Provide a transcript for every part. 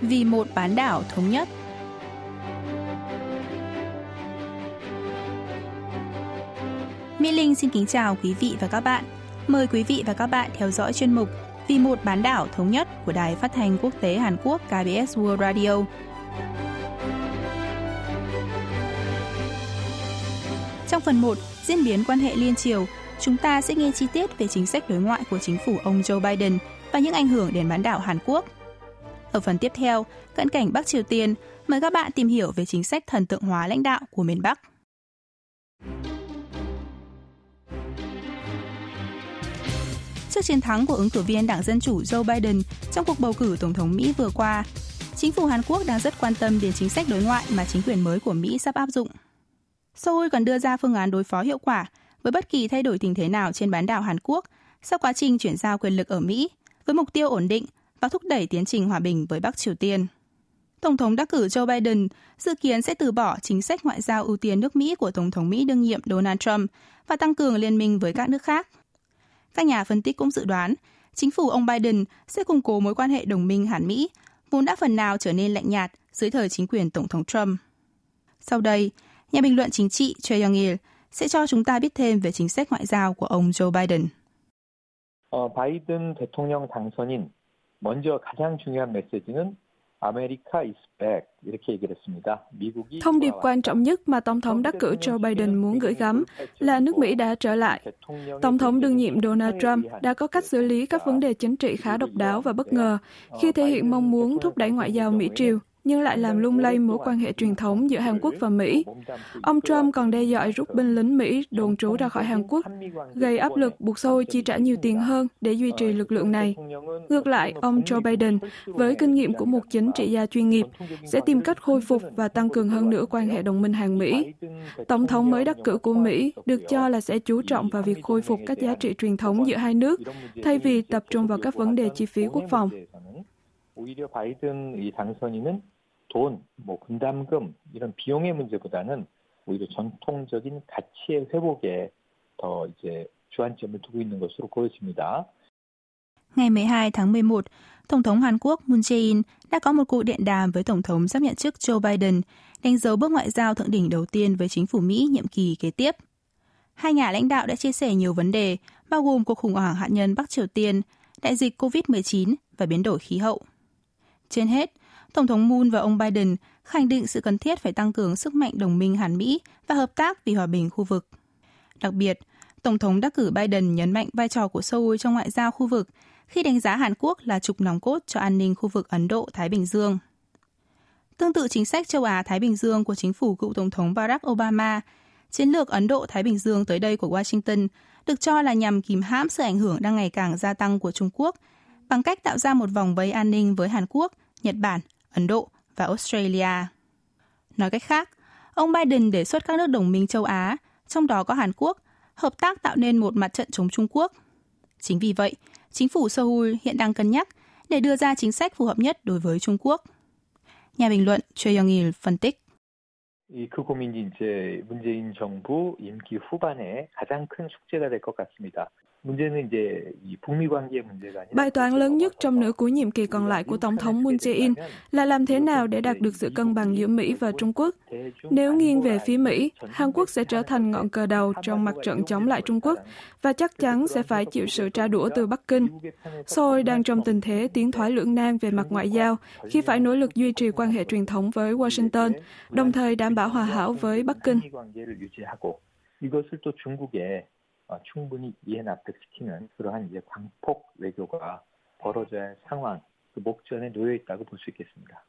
vì một bán đảo thống nhất. Mỹ Linh xin kính chào quý vị và các bạn. Mời quý vị và các bạn theo dõi chuyên mục Vì một bán đảo thống nhất của Đài Phát thanh Quốc tế Hàn Quốc KBS World Radio. Trong phần 1, diễn biến quan hệ liên triều, chúng ta sẽ nghe chi tiết về chính sách đối ngoại của chính phủ ông Joe Biden và những ảnh hưởng đến bán đảo Hàn Quốc. Ở phần tiếp theo, cận cảnh Bắc Triều Tiên, mời các bạn tìm hiểu về chính sách thần tượng hóa lãnh đạo của miền Bắc. Trước chiến thắng của ứng cử viên Đảng Dân Chủ Joe Biden trong cuộc bầu cử Tổng thống Mỹ vừa qua, chính phủ Hàn Quốc đang rất quan tâm đến chính sách đối ngoại mà chính quyền mới của Mỹ sắp áp dụng. Seoul còn đưa ra phương án đối phó hiệu quả với bất kỳ thay đổi tình thế nào trên bán đảo Hàn Quốc sau quá trình chuyển giao quyền lực ở Mỹ với mục tiêu ổn định và thúc đẩy tiến trình hòa bình với Bắc Triều Tiên. Tổng thống đắc cử Joe Biden dự kiến sẽ từ bỏ chính sách ngoại giao ưu tiên nước Mỹ của Tổng thống Mỹ đương nhiệm Donald Trump và tăng cường liên minh với các nước khác. Các nhà phân tích cũng dự đoán chính phủ ông Biden sẽ củng cố mối quan hệ đồng minh Hàn Mỹ, vốn đã phần nào trở nên lạnh nhạt dưới thời chính quyền Tổng thống Trump. Sau đây, nhà bình luận chính trị Choi Young-il sẽ cho chúng ta biết thêm về chính sách ngoại giao của ông Joe Biden. 어, 바이든 대통령 당선인 먼저 가장 중요한 메시지는 아메리카 is back 이렇게 얘기를 했습니다. 미국이 Thông điệp quan trọng nhất mà Tổng thống đắc cử Joe Biden muốn gửi gắm là nước Mỹ đã trở lại. Tổng thống đương nhiệm Donald Trump đã có cách xử lý các vấn đề chính trị khá độc đáo và bất ngờ khi thể hiện mong muốn thúc đẩy ngoại giao Mỹ-Triều nhưng lại làm lung lay mối quan hệ truyền thống giữa Hàn Quốc và Mỹ. Ông Trump còn đe dọa rút binh lính Mỹ đồn trú ra khỏi Hàn Quốc, gây áp lực buộc Seoul chi trả nhiều tiền hơn để duy trì lực lượng này. Ngược lại, ông Joe Biden, với kinh nghiệm của một chính trị gia chuyên nghiệp, sẽ tìm cách khôi phục và tăng cường hơn nữa quan hệ đồng minh Hàn-Mỹ. Tổng thống mới đắc cử của Mỹ được cho là sẽ chú trọng vào việc khôi phục các giá trị truyền thống giữa hai nước, thay vì tập trung vào các vấn đề chi phí quốc phòng. 오히려 바이든 이 당선인은 돈, 뭐 분담금 이런 비용의 문제보다는 오히려 전통적인 가치의 회복에 더 이제 주안점을 두고 있는 것으로 보여집니다. Ngày 12 tháng 11, Tổng thống Hàn Quốc Moon Jae-in đã có một cuộc điện đàm với Tổng thống sắp nhận chức Joe Biden, đánh dấu bước ngoại giao thượng đỉnh đầu tiên với chính phủ Mỹ nhiệm kỳ kế tiếp. Hai nhà lãnh đạo đã chia sẻ nhiều vấn đề, bao gồm cuộc khủng hoảng hạt nhân Bắc Triều Tiên, đại dịch COVID-19 và biến đổi khí hậu. Trên hết, Tổng thống Moon và ông Biden khẳng định sự cần thiết phải tăng cường sức mạnh đồng minh Hàn Mỹ và hợp tác vì hòa bình khu vực. Đặc biệt, Tổng thống đắc cử Biden nhấn mạnh vai trò của Seoul trong ngoại giao khu vực khi đánh giá Hàn Quốc là trục nòng cốt cho an ninh khu vực Ấn Độ-Thái Bình Dương. Tương tự chính sách châu Á-Thái Bình Dương của chính phủ cựu Tổng thống Barack Obama, chiến lược Ấn Độ-Thái Bình Dương tới đây của Washington được cho là nhằm kìm hãm sự ảnh hưởng đang ngày càng gia tăng của Trung Quốc bằng cách tạo ra một vòng vây an ninh với Hàn Quốc, Nhật Bản, Ấn Độ và Australia. Nói cách khác, ông Biden đề xuất các nước đồng minh châu Á, trong đó có Hàn Quốc, hợp tác tạo nên một mặt trận chống Trung Quốc. Chính vì vậy, chính phủ Seoul hiện đang cân nhắc để đưa ra chính sách phù hợp nhất đối với Trung Quốc. Nhà bình luận Choi Young-il phân tích. 그 고민이 이제 문재인 정부 임기 후반에 가장 큰 숙제가 될 것 같습니다. Bài toán lớn nhất trong nửa cuối nhiệm kỳ còn lại của Tổng thống Moon Jae-in là làm thế nào để đạt được sự cân bằng giữa Mỹ và Trung Quốc. Nếu nghiêng về phía Mỹ, Hàn Quốc sẽ trở thành ngọn cờ đầu trong mặt trận chống lại Trung Quốc và chắc chắn sẽ phải chịu sự tra đũa từ Bắc Kinh. Seoul đang trong tình thế tiến thoái lưỡng nan về mặt ngoại giao khi phải nỗ lực duy trì quan hệ truyền thống với Washington, đồng thời đảm bảo hòa hảo với Bắc Kinh. 이것을 또 중국에 충분히 이해 납득시키는 그러한 이제 광폭 외교가 벌어져야 할 상황, 그 목전에 놓여 있다고 볼 수 있겠습니다.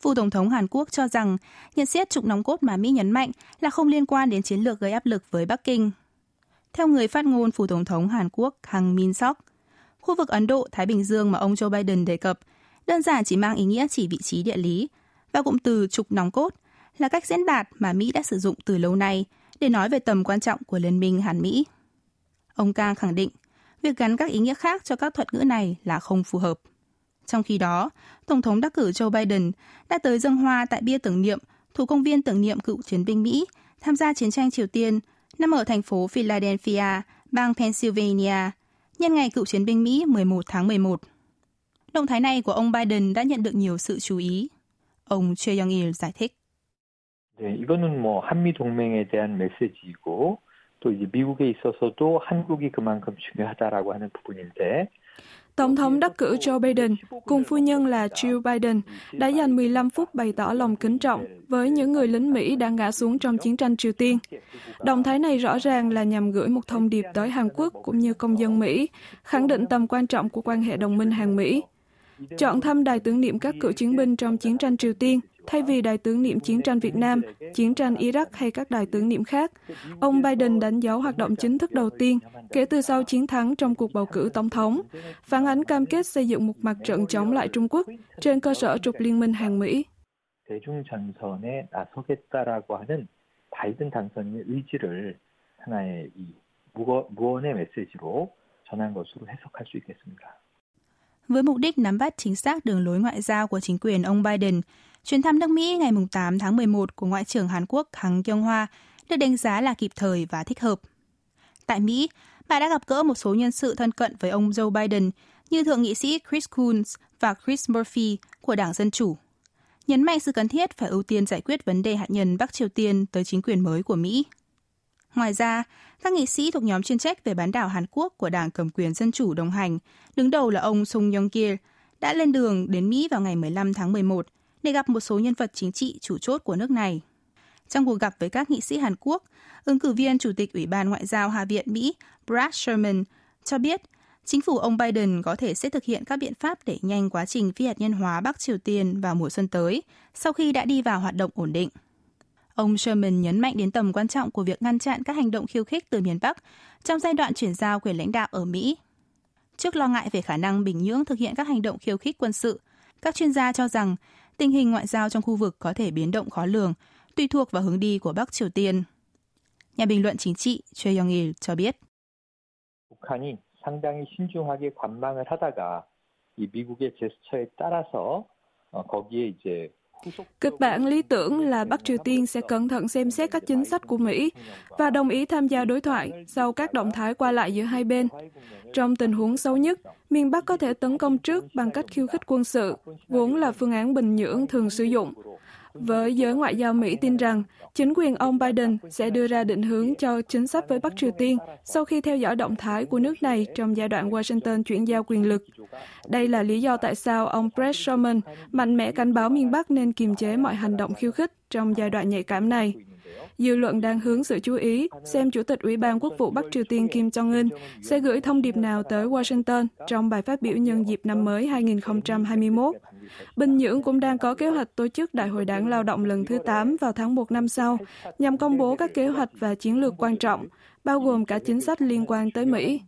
副Tổng thống Hàn Quốc cho rằng nhận xét trục nòng cốt mà Mỹ nhấn mạnh là không liên quan đến chiến lược gây áp lực với Bắc Kinh. Theo người phát ngôn Phủ Tổng thống Hàn Quốc Kang Min Sok, khu vực Ấn Độ-Thái Bình Dương mà ông Joe Biden đề cập đơn giản chỉ mang ý nghĩa chỉ vị trí địa lý và cụm từ trục nòng cốt là cách diễn đạt mà Mỹ đã sử dụng từ lâu nay để nói về tầm quan trọng của Liên minh Hàn Mỹ. Ông Kang khẳng định, việc gắn các ý nghĩa khác cho các thuật ngữ này là không phù hợp. Trong khi đó, Tổng thống đắc cử Joe Biden đã tới dân hoa tại bia tưởng niệm thuộc công viên tưởng niệm cựu chiến binh Mỹ tham gia chiến tranh Triều Tiên nằm ở thành phố Philadelphia, bang Pennsylvania, nhân ngày cựu chiến binh Mỹ 11 tháng 11. Động thái này của ông Biden đã nhận được nhiều sự chú ý. Ông Choi Young-il giải thích. 네, 이거는 뭐 한미 동맹에 대한 메시지이고 또 이제 미국에 있어서도 한국이 그만큼 중요하다라고 하는 부분인데 Tổng thống đắc cử Joe Biden cùng phu nhân là Jill Biden đã dành 15 phút bày tỏ lòng kính trọng với những người lính Mỹ đã ngã xuống trong chiến tranh Triều Tiên. Động thái này rõ ràng là nhằm gửi một thông điệp tới Hàn Quốc cũng như công dân Mỹ, khẳng định tầm quan trọng của quan hệ đồng minh Hàn Mỹ. Chọn thăm đài tưởng niệm các cựu chiến binh trong chiến tranh Triều Tiên thay vì đài tưởng niệm chiến tranh Việt Nam, chiến tranh Iraq hay các đài tưởng niệm khác. Ông Biden đánh dấu hoạt động chính thức đầu tiên kể từ sau chiến thắng trong cuộc bầu cử tổng thống, phản ánh cam kết xây dựng một mặt trận chống lại Trung Quốc trên cơ sở trục liên minh Hàn Mỹ. 대중전선에 나서겠다라고 하는 바이든 당선인의 의지를 하나의 이 무언의 메시지로 전한 것으로 해석할 수 있겠습니다. Với mục đích nắm bắt chính xác đường lối ngoại giao của chính quyền ông Biden, chuyến thăm nước Mỹ ngày 8 tháng 11 của Ngoại trưởng Hàn Quốc Hằng Kyung Hoa được đánh giá là kịp thời và thích hợp. Tại Mỹ, bà đã gặp gỡ một số nhân sự thân cận với ông Joe Biden như Thượng nghị sĩ Chris Coons và Chris Murphy của Đảng Dân Chủ. Nhấn mạnh sự cần thiết phải ưu tiên giải quyết vấn đề hạt nhân Bắc Triều Tiên tới chính quyền mới của Mỹ. Ngoài ra, các nghị sĩ thuộc nhóm chuyên trách về bán đảo Hàn Quốc của Đảng cầm quyền Dân Chủ đồng hành, đứng đầu là ông Sung Yong Kil, đã lên đường đến Mỹ vào ngày 15 tháng 11 để gặp một số nhân vật chính trị chủ chốt của nước này. Trong cuộc gặp với các nghị sĩ Hàn Quốc, ứng cử viên Chủ tịch Ủy ban Ngoại giao Hạ viện Mỹ Brad Sherman cho biết chính phủ ông Biden có thể sẽ thực hiện các biện pháp để nhanh quá trình phi hạt nhân hóa Bắc Triều Tiên vào mùa xuân tới, sau khi đã đi vào hoạt động ổn định. Ông Sherman nhấn mạnh đến tầm quan trọng của việc ngăn chặn các hành động khiêu khích từ miền Bắc trong giai đoạn chuyển giao quyền lãnh đạo ở Mỹ. Trước lo ngại về khả năng Bình Nhưỡng thực hiện các hành động khiêu khích quân sự, các chuyên gia cho rằng tình hình ngoại giao trong khu vực có thể biến động khó lường, tùy thuộc vào hướng đi của Bắc Triều Tiên. Nhà bình luận chính trị Choi Young-il cho biết. 북한이 상당히 신중하게 관망을 하다가 이 미국의 제스처에 따라서 거기에 이제 Kịch bản lý tưởng là Bắc Triều Tiên sẽ cẩn thận xem xét các chính sách của Mỹ và đồng ý tham gia đối thoại sau các động thái qua lại giữa hai bên. Trong tình huống xấu nhất, miền Bắc có thể tấn công trước bằng cách khiêu khích quân sự, vốn là phương án Bình Nhưỡng thường sử dụng. Với giới ngoại giao Mỹ tin rằng, chính quyền ông Biden sẽ đưa ra định hướng cho chính sách với Bắc Triều Tiên sau khi theo dõi động thái của nước này trong giai đoạn Washington chuyển giao quyền lực. Đây là lý do tại sao ông Brett Sherman mạnh mẽ cảnh báo miền Bắc nên kiềm chế mọi hành động khiêu khích trong giai đoạn nhạy cảm này. Dư luận đang hướng sự chú ý xem Chủ tịch Ủy ban Quốc vụ Bắc Triều Tiên Kim Jong-un sẽ gửi thông điệp nào tới Washington trong bài phát biểu nhân dịp năm mới 2021. Bình Nhưỡng cũng đang có kế hoạch tổ chức Đại hội đảng lao động lần thứ 8 vào tháng 1 năm sau, nhằm công bố các kế hoạch và chiến lược quan trọng, bao gồm cả chính sách liên quan tới Mỹ.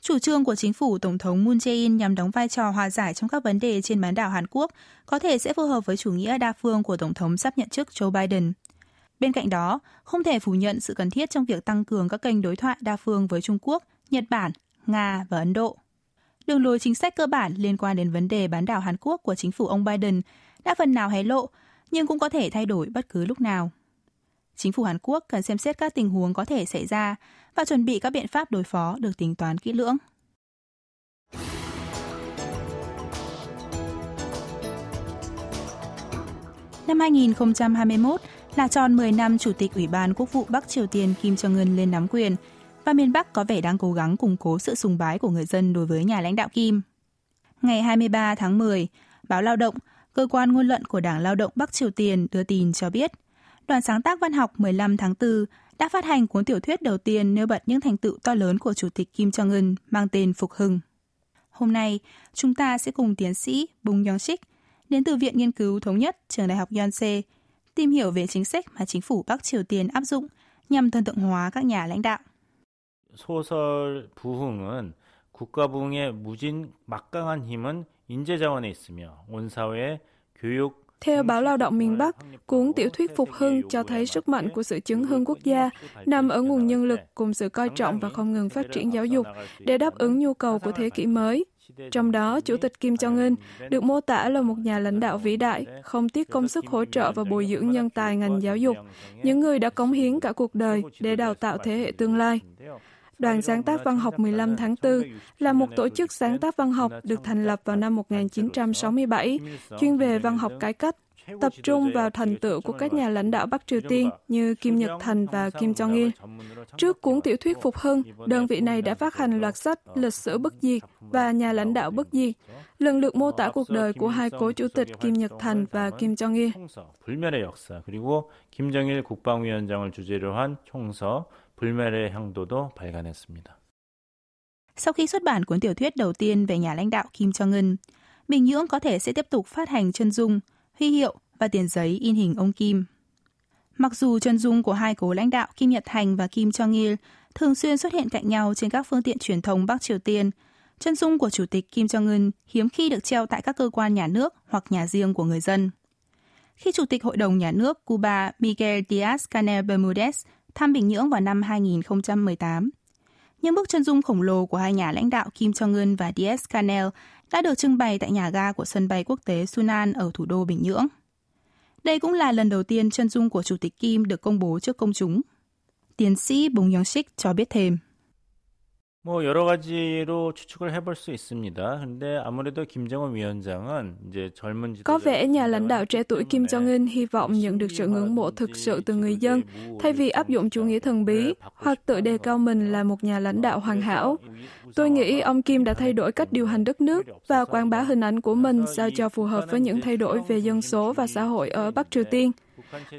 Chủ trương của chính phủ Tổng thống Moon Jae-in nhằm đóng vai trò hòa giải trong các vấn đề trên bán đảo Hàn Quốc có thể sẽ phù hợp với chủ nghĩa đa phương của Tổng thống sắp nhận chức Joe Biden. Bên cạnh đó, không thể phủ nhận sự cần thiết trong việc tăng cường các kênh đối thoại đa phương với Trung Quốc, Nhật Bản, Nga và Ấn Độ. Đường lối chính sách cơ bản liên quan đến vấn đề bán đảo Hàn Quốc của chính phủ ông Biden đã phần nào hé lộ, nhưng cũng có thể thay đổi bất cứ lúc nào. Chính phủ Hàn Quốc cần xem xét các tình huống có thể xảy ra và chuẩn bị các biện pháp đối phó được tính toán kỹ lưỡng. Năm 2021 là tròn 10 năm Chủ tịch Ủy ban Quốc vụ Bắc Triều Tiên Kim Jong-un lên nắm quyền và miền Bắc có vẻ đang cố gắng củng cố sự sùng bái của người dân đối với nhà lãnh đạo Kim. Ngày 23 tháng 10, báo Lao động, cơ quan ngôn luận của Đảng Lao động Bắc Triều Tiên đưa tin cho biết, đoàn sáng tác văn học 15 tháng 4 đã phát hành cuốn tiểu thuyết đầu tiên nêu bật những thành tựu to lớn của Chủ tịch Kim Jong-un mang tên Phục Hưng. Hôm nay, chúng ta sẽ cùng tiến sĩ Bung Yong-sik đến từ Viện Nghiên cứu Thống nhất Trường Đại học Yonsei tìm hiểu về chính sách mà chính phủ Bắc Triều Tiên áp dụng nhằm thần tượng hóa các nhà lãnh đạo. 소설 부흥은 국가 부흥의 무진 막강한 힘은 인재 자원에 있으며 온 사회의 교육 theo báo Lao động miền Bắc, cuốn tiểu thuyết Phục Hưng cho thấy sức mạnh của sự chứng hưng quốc gia nằm ở nguồn nhân lực cùng sự coi trọng và không ngừng phát triển giáo dục để đáp ứng nhu cầu của thế kỷ mới. Trong đó, Chủ tịch Kim Jong-un được mô tả là một nhà lãnh đạo vĩ đại, không tiếc công sức hỗ trợ và bồi dưỡng nhân tài ngành giáo dục, những người đã cống hiến cả cuộc đời để đào tạo thế hệ tương lai. Đoàn sáng tác văn học 15 tháng 4 là một tổ chức sáng tác văn học được thành lập vào năm 1967, chuyên về văn học cải cách, tập trung vào thành tựu của các nhà lãnh đạo Bắc Triều Tiên như Kim Nhật Thành và Kim Jong-il. Trước cuốn tiểu thuyết Phục Hưng, đơn vị này đã phát hành loạt sách Lịch sử bất diệt và Nhà lãnh đạo bất diệt, lần lượt mô tả cuộc đời của hai cố chủ tịch Kim Nhật Thành và Kim Jong-il. 불멸의 역사 그리고 김정일 국방위원장을 주제로 한 총서 불멸의 향도도 발간했습니다. Sau khi xuất bản cuốn tiểu thuyết đầu tiên về nhà lãnh đạo Kim Jong-un, Bình Nhưỡng có thể sẽ tiếp tục phát hành chân dung, huy hiệu và tiền giấy in hình ông Kim. Mặc dù chân dung của hai cố lãnh đạo Kim Nhật Thành và Kim Jong-il thường xuyên xuất hiện cạnh nhau trên các phương tiện truyền thông Bắc Triều Tiên, chân dung của Chủ tịch Kim Jong-un hiếm khi được treo tại các cơ quan nhà nước hoặc nhà riêng của người dân. Khi Chủ tịch Hội đồng Nhà nước Cuba Miguel Díaz-Canel Bermudez thăm Bình Nhưỡng vào năm 2018. Những bức chân dung khổng lồ của hai nhà lãnh đạo Kim Jong-un và Diaz-Canel đã được trưng bày tại nhà ga của sân bay quốc tế Sunan ở thủ đô Bình Nhưỡng. Đây cũng là lần đầu tiên chân dung của Chủ tịch Kim được công bố trước công chúng. Tiến sĩ Bong Yong-sik cho biết thêm. 뭐 여러 가지로 추측을 해볼 수 있습니다. 근데 아무래도 김정은 위원장은 이제 젊은 Có vẻ nhà lãnh đạo trẻ tuổi Kim Jong-un hy vọng nhận được sự ngưỡng mộ thực sự từ người dân, thay vì áp dụng chủ nghĩa thần bí hoặc tự đề cao mình là một nhà lãnh đạo hoàn hảo. Tôi nghĩ ông Kim đã thay đổi cách điều hành đất nước và quảng bá hình ảnh của mình sao cho phù hợp với những thay đổi về dân số và xã hội ở Bắc Triều Tiên.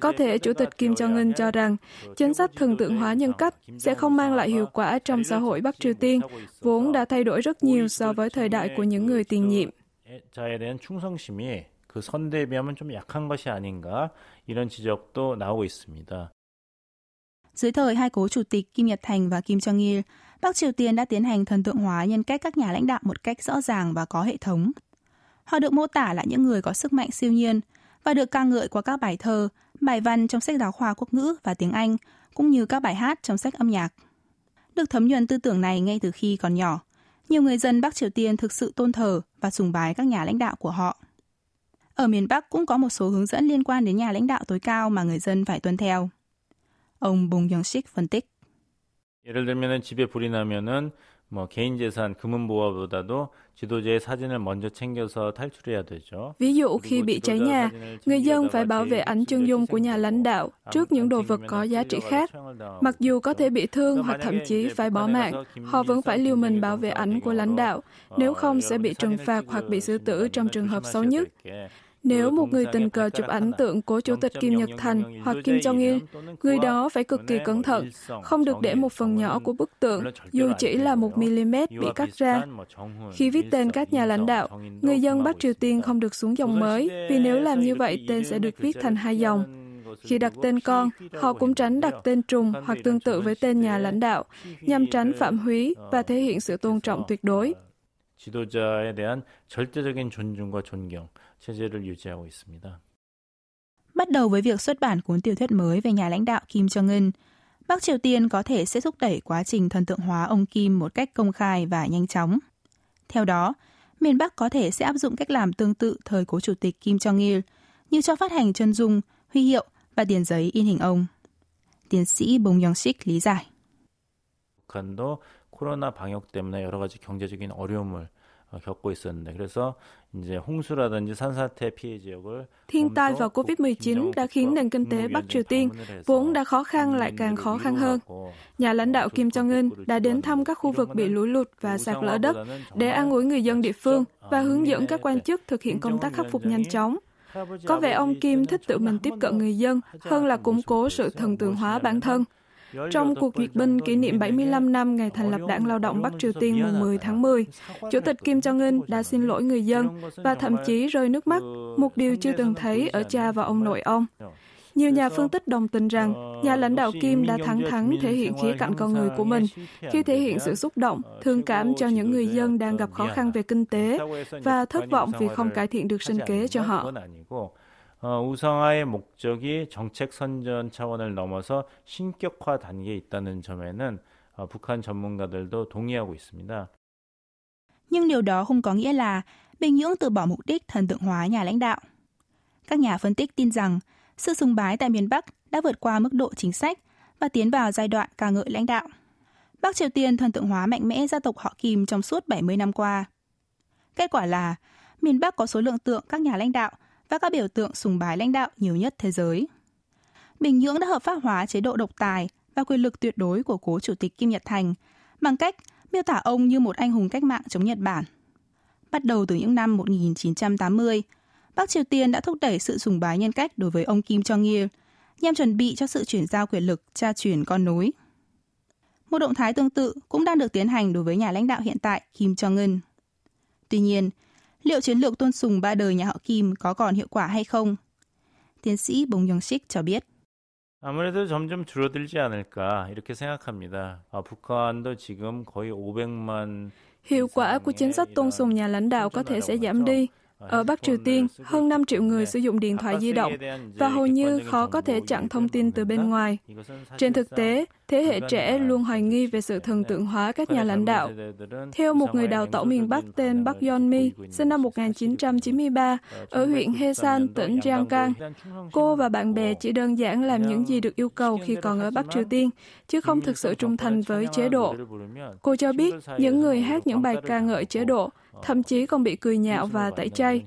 Có thể Chủ tịch Kim Jong-un cho rằng chính sách thần tượng hóa nhân cách sẽ không mang lại hiệu quả trong xã hội Bắc Triều Tiên, vốn đã thay đổi rất nhiều so với thời đại của những người tiền nhiệm. 그 선대에 비하면 좀 약한 것이 아닌가 이런 지적도 나오고 있습니다. Dưới thời hai cố chủ tịch Kim Nhật Thành và Kim Jong Il, Bắc Triều Tiên đã tiến hành thần tượng hóa nhân cách các nhà lãnh đạo một cách rõ ràng và có hệ thống. Họ được mô tả là những người có sức mạnh siêu nhiên và được ca ngợi qua các bài thơ, bài văn trong sách giáo khoa quốc ngữ và tiếng Anh, cũng như các bài hát trong sách âm nhạc. Được thấm nhuần tư tưởng này ngay từ khi còn nhỏ, nhiều người dân Bắc Triều Tiên thực sự tôn thờ và sùng bái các nhà lãnh đạo của họ. Ở miền Bắc cũng có một số hướng dẫn liên quan đến nhà lãnh đạo tối cao mà người dân phải tuân theo. Ông Bong Young-sik phân tích. 예를 들면 집에 불이 나면은 뭐 개인 재산 금은 보화보다도 지도자의 사진을 먼저 챙겨서 탈출해야 되죠. Ví dụ khi bị cháy nhà, người dân phải bảo vệ ảnh chân dung của nhà lãnh đạo trước những đồ vật có giá trị khác. Mặc dù có thể bị thương hoặc thậm chí phải bỏ mạng, họ vẫn phải liều mình bảo vệ ảnh của lãnh đạo, nếu không sẽ bị trừng phạt hoặc bị xử tử trong trường hợp xấu nhất. Nếu một người tình cờ chụp ảnh tượng của Chủ tịch Kim Nhật Thành hoặc Kim Jong-il, người đó phải cực kỳ cẩn thận, không được để một phần nhỏ của bức tượng, dù chỉ là một mm bị cắt ra. Khi viết tên các nhà lãnh đạo, người dân Bắc Triều Tiên không được xuống dòng mới, vì nếu làm như vậy tên sẽ được viết thành hai dòng. Khi đặt tên con, họ cũng tránh đặt tên trùng hoặc tương tự với tên nhà lãnh đạo, nhằm tránh phạm húy và thể hiện sự tôn trọng tuyệt đối. 지도자에 대한 절대적인 존중과 존경, 체제를 유지하고 있습니다. Bắt đầu với việc xuất bản cuốn tiểu thuyết mới về nhà lãnh đạo Kim Jong-un, Bắc Triều Tiên có thể sẽ thúc đẩy quá trình thần tượng hóa ông Kim một cách công khai và nhanh chóng. Theo đó, miền Bắc có thể sẽ áp dụng cách làm tương tự thời cố chủ tịch Kim Jong-il, như cho phát hành chân dung, huy hiệu và tiền giấy in hình ông. Tiến sĩ Bong Young-sik lý giải. 북한도 코로나 방역 때문에 여러 가지 경제적인 어려움을 겪고 있었는데 그래서 이제 홍수라든지 산사태 피해 지역을 Thiên tai và Covid-19 đã khiến nền kinh tế Bắc Triều Tiên vốn đã khó khăn lại càng khó khăn hơn. Nhà lãnh đạo Kim Jong-un đã đến thăm các khu vực bị lũ lụt và sạt lở đất để an ủi người dân địa phương và hướng dẫn các quan chức thực hiện công tác khắc phục nhanh chóng. Có vẻ ông Kim thích tự mình tiếp cận người dân hơn là củng cố sự thần tượng hóa bản thân. Trong cuộc duyệt binh kỷ niệm 75 năm ngày thành lập Đảng Lao động Bắc Triều Tiên mùng 10 tháng 10, Chủ tịch Kim Jong-un đã xin lỗi người dân và thậm chí rơi nước mắt, một điều chưa từng thấy ở cha và ông nội ông. Nhiều nhà phân tích đồng tình rằng nhà lãnh đạo Kim đã thẳng thắn thể hiện khía cạnh con người của mình khi thể hiện sự xúc động, thương cảm cho những người dân đang gặp khó khăn về kinh tế và thất vọng vì không cải thiện được sinh kế cho họ. 어, 우상화의 목적이 정책 선전 차원을 넘어서 신격화 단계에 있다는 점에는 어, 북한 전문가들도 동의하고 있습니다. Nhưng điều đó không có nghĩa là Bình Nhưỡng từ bỏ mục đích thần tượng hóa nhà lãnh đạo. Các nhà phân tích tin rằng sự sùng bái tại miền Bắc đã vượt qua mức độ chính sách và tiến vào giai đoạn ca ngợi lãnh đạo. Bắc Triều Tiên thần tượng hóa mạnh mẽ gia tộc họ Kim trong suốt 70 năm qua. Kết quả là, miền Bắc có số lượng tượng các nhà lãnh đạo và các biểu tượng sùng bái lãnh đạo nhiều nhất thế giới. Bình Nhưỡng đã hợp pháp hóa chế độ độc tài và quyền lực tuyệt đối của cố chủ tịch Kim Nhật Thành bằng cách miêu tả ông như một anh hùng cách mạng chống Nhật Bản. Bắt đầu từ những năm 1980, Bắc Triều Tiên đã thúc đẩy sự sùng bái nhân cách đối với ông Kim Jong-il nhằm chuẩn bị cho sự chuyển giao quyền lực cha truyền con nối. Một động thái tương tự cũng đang được tiến hành đối với nhà lãnh đạo hiện tại Kim Jong-un. Tuy nhiên, liệu chiến lược tôn sùng ba đời nhà họ Kim có còn hiệu quả hay không? Tiến sĩ Bong Yong-sik cho biết. 아무래도 점점 줄어들지 않을까 이렇게 생각합니다. 아, 북한도 지금 거의 500만 Hiệu quả của chính sách tôn sùng nhà lãnh đạo có thể sẽ giảm đi. Ở Bắc Triều Tiên, hơn 5 triệu người sử dụng điện thoại di động và hầu như khó có thể chặn thông tin từ bên ngoài. Trên thực tế, thế hệ trẻ luôn hoài nghi về sự thần tượng hóa các nhà lãnh đạo. Theo một người đào tẩu miền Bắc tên Park Yeon-mi, sinh năm 1993, ở huyện Hesan, tỉnh Ryanggang, cô và bạn bè chỉ đơn giản làm những gì được yêu cầu khi còn ở Bắc Triều Tiên, chứ không thực sự trung thành với chế độ. Cô cho biết, những người hát những bài ca ngợi chế độ, thậm chí còn bị cười nhạo và tẩy chay.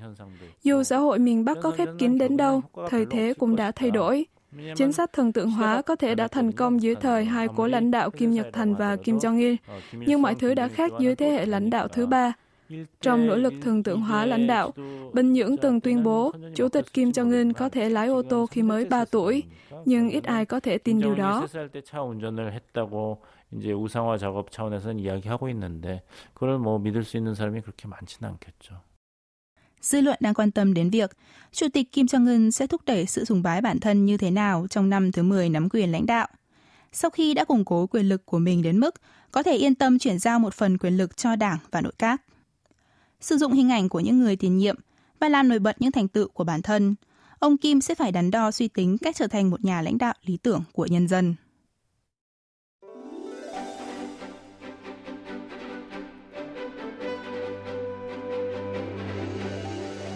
Dù xã hội miền Bắc có khép kín đến đâu, thời thế cũng đã thay đổi. Chính sách thần tượng hóa có thể đã thành công dưới thời hai cố lãnh đạo Kim Nhật Thành và Kim Jong-il, nhưng mọi thứ đã khác dưới thế hệ lãnh đạo thứ ba. Trong nỗ lực thần tượng hóa lãnh đạo, Bình Nhưỡng từng tuyên bố Chủ tịch Kim Jong-un có thể lái ô tô khi mới 3 tuổi, nhưng ít ai có thể tin điều đó. 이제 우상화 작업 차원에서는 이야기하고 있는데 그걸 뭐 믿을 수 있는 사람이 그렇게 많지는 않겠죠. Dư luận đang quan tâm đến việc Chủ tịch Kim Jong-un sẽ thúc đẩy sự sùng bái bản thân như thế nào trong năm thứ 10 nắm quyền lãnh đạo. Sau khi đã củng cố quyền lực của mình đến mức có thể yên tâm chuyển giao một phần quyền lực cho đảng và nội các. Sử dụng hình ảnh của những người tiền nhiệm và làm nổi bật những thành tựu của bản thân, ông Kim sẽ phải đắn đo suy tính cách trở thành một nhà lãnh đạo lý tưởng của nhân dân.